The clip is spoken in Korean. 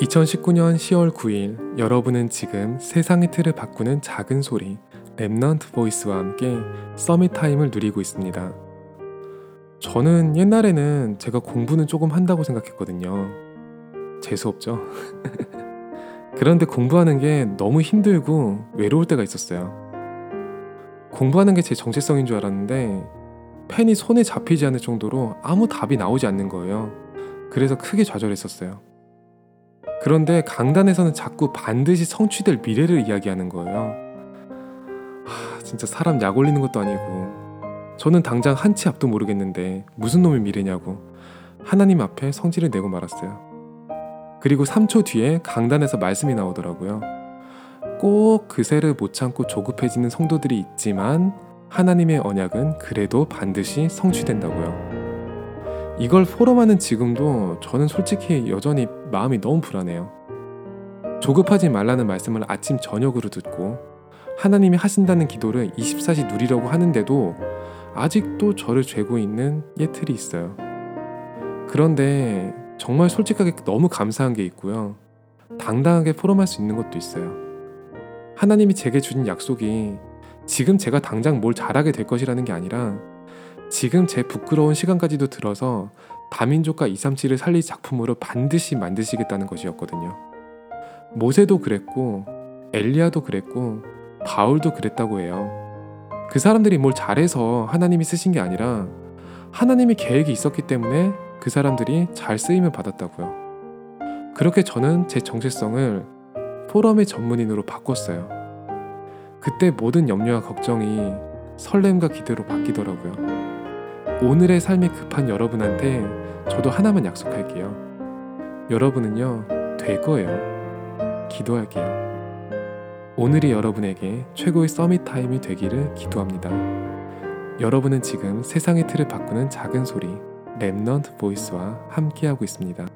2019년 10월 9일 여러분은 지금 세상의 틀을 바꾸는 작은 소리 Remnant Voice와 함께 Summit Time을 누리고 있습니다. 저는 옛날에는 제가 공부는 조금 한다고 생각했거든요. 재수없죠? 그런데 공부하는 게 너무 힘들고 외로울 때가 있었어요. 공부하는 게 제 정체성인 줄 알았는데 펜이 손에 잡히지 않을 정도로 아무 답이 나오지 않는 거예요. 그래서 크게 좌절했었어요. 그런데 강단에서는 자꾸 반드시 성취될 미래를 이야기하는 거예요. 하, 진짜 사람 약 올리는 것도 아니고 저는 당장 한 치 앞도 모르겠는데 무슨 놈의 미래냐고 하나님 앞에 성질을 내고 말았어요. 그리고 3초 뒤에 강단에서 말씀이 나오더라고요. 꼭 그새를 못 참고 조급해지는 성도들이 있지만 하나님의 언약은 그래도 반드시 성취된다고요. 이걸 포럼하는 지금도 저는 솔직히 여전히 마음이 너무 불안해요. 조급하지 말라는 말씀을 아침 저녁으로 듣고 하나님이 하신다는 기도를 24시 누리려고 하는데도 아직도 저를 죄고 있는 예틀이 있어요. 그런데 정말 솔직하게 너무 감사한 게 있고요. 당당하게 포럼할 수 있는 것도 있어요. 하나님이 제게 주신 약속이 지금 제가 당장 뭘 잘하게 될 것이라는 게 아니라 지금 제 부끄러운 시간까지도 들어서 다민족과 237을 살릴 작품으로 반드시 만드시겠다는 것이었거든요. 모세도 그랬고 엘리야도 그랬고 바울도 그랬다고 해요. 그 사람들이 뭘 잘해서 하나님이 쓰신 게 아니라 하나님이 계획이 있었기 때문에 그 사람들이 잘 쓰임을 받았다고요. 그렇게 저는 제 정체성을 포럼의 전문인으로 바꿨어요. 그때 모든 염려와 걱정이 설렘과 기대로 바뀌더라고요. 오늘의 삶이 급한 여러분한테 저도 하나만 약속할게요. 여러분은요, 될 거예요. 기도할게요. 오늘이 여러분에게 최고의 Summit Time이 되기를 기도합니다. 여러분은 지금 세상의 틀을 바꾸는 작은 소리, Remnant Voice와 함께하고 있습니다.